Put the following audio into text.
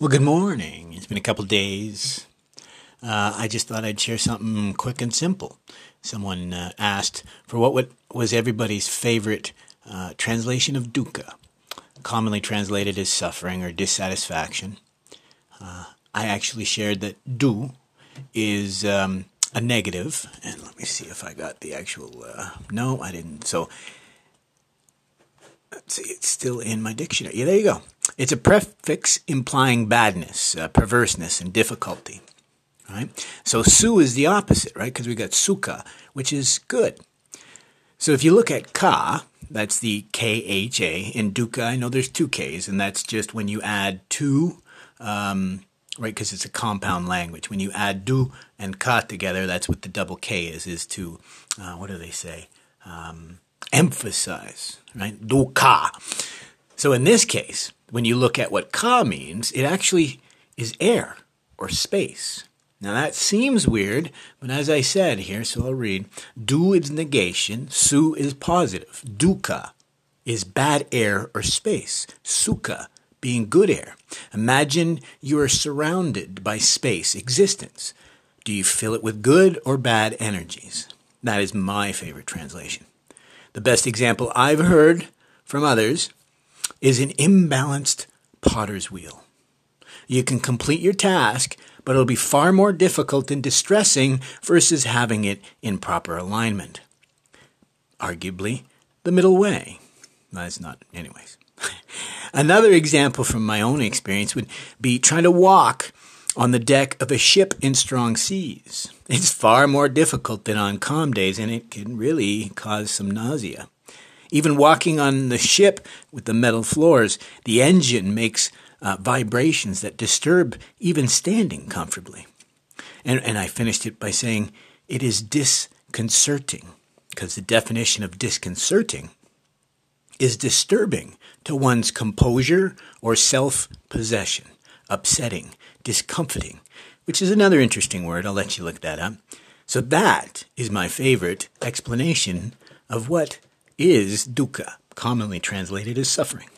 Well, good morning. It's been a couple days. Uh, I just thought I'd share something quick and simple. Someone uh, asked for what was everybody's favorite uh, translation of dukkha, commonly translated as suffering or dissatisfaction. Uh, I actually shared that du is um, a negative. negative, and let me see if I got the actual. Uh, no, I didn't. So let's see, it's still in my dictionary. Yeah, there you go. It's a prefix implying badness, uh, perverseness, and difficulty. Right? So su is the opposite, right? Because we got sukha, which is good. So if you look at ka, that's the K-H-A. In dukkha, I know there's two Ks, and that's just when you add two, um, right? Because it's a compound language. When you add du and ka together, that's what the double K is, is to, uh, what do they say? Um, emphasize, right? Dukkha. So in this case, when you look at what ka means, it actually is air or space. Now that seems weird, but as I said here, so I'll read. Du is negation, su is positive. Dukkha is bad air or space. Sukha being good air. Imagine you are surrounded by space, existence. Do you fill it with good or bad energies? That is my favorite translation. The best example I've heard from others is an imbalanced potter's wheel. You can complete your task, but it'll be far more difficult and distressing versus having it in proper alignment. Arguably, the middle way. That's not, anyways. Another example from my own experience would be trying to walk on the deck of a ship in strong seas. It's far more difficult than on calm days, and it can really cause some nausea. Even walking on the ship with the metal floors, the engine makes uh, vibrations that disturb even standing comfortably. And, and I finished it by saying it is disconcerting, because the definition of disconcerting is disturbing to one's composure or self possession, upsetting, discomforting, which is another interesting word. I'll let you look that up. So, that is my favorite explanation of what is dukkha, commonly translated as suffering.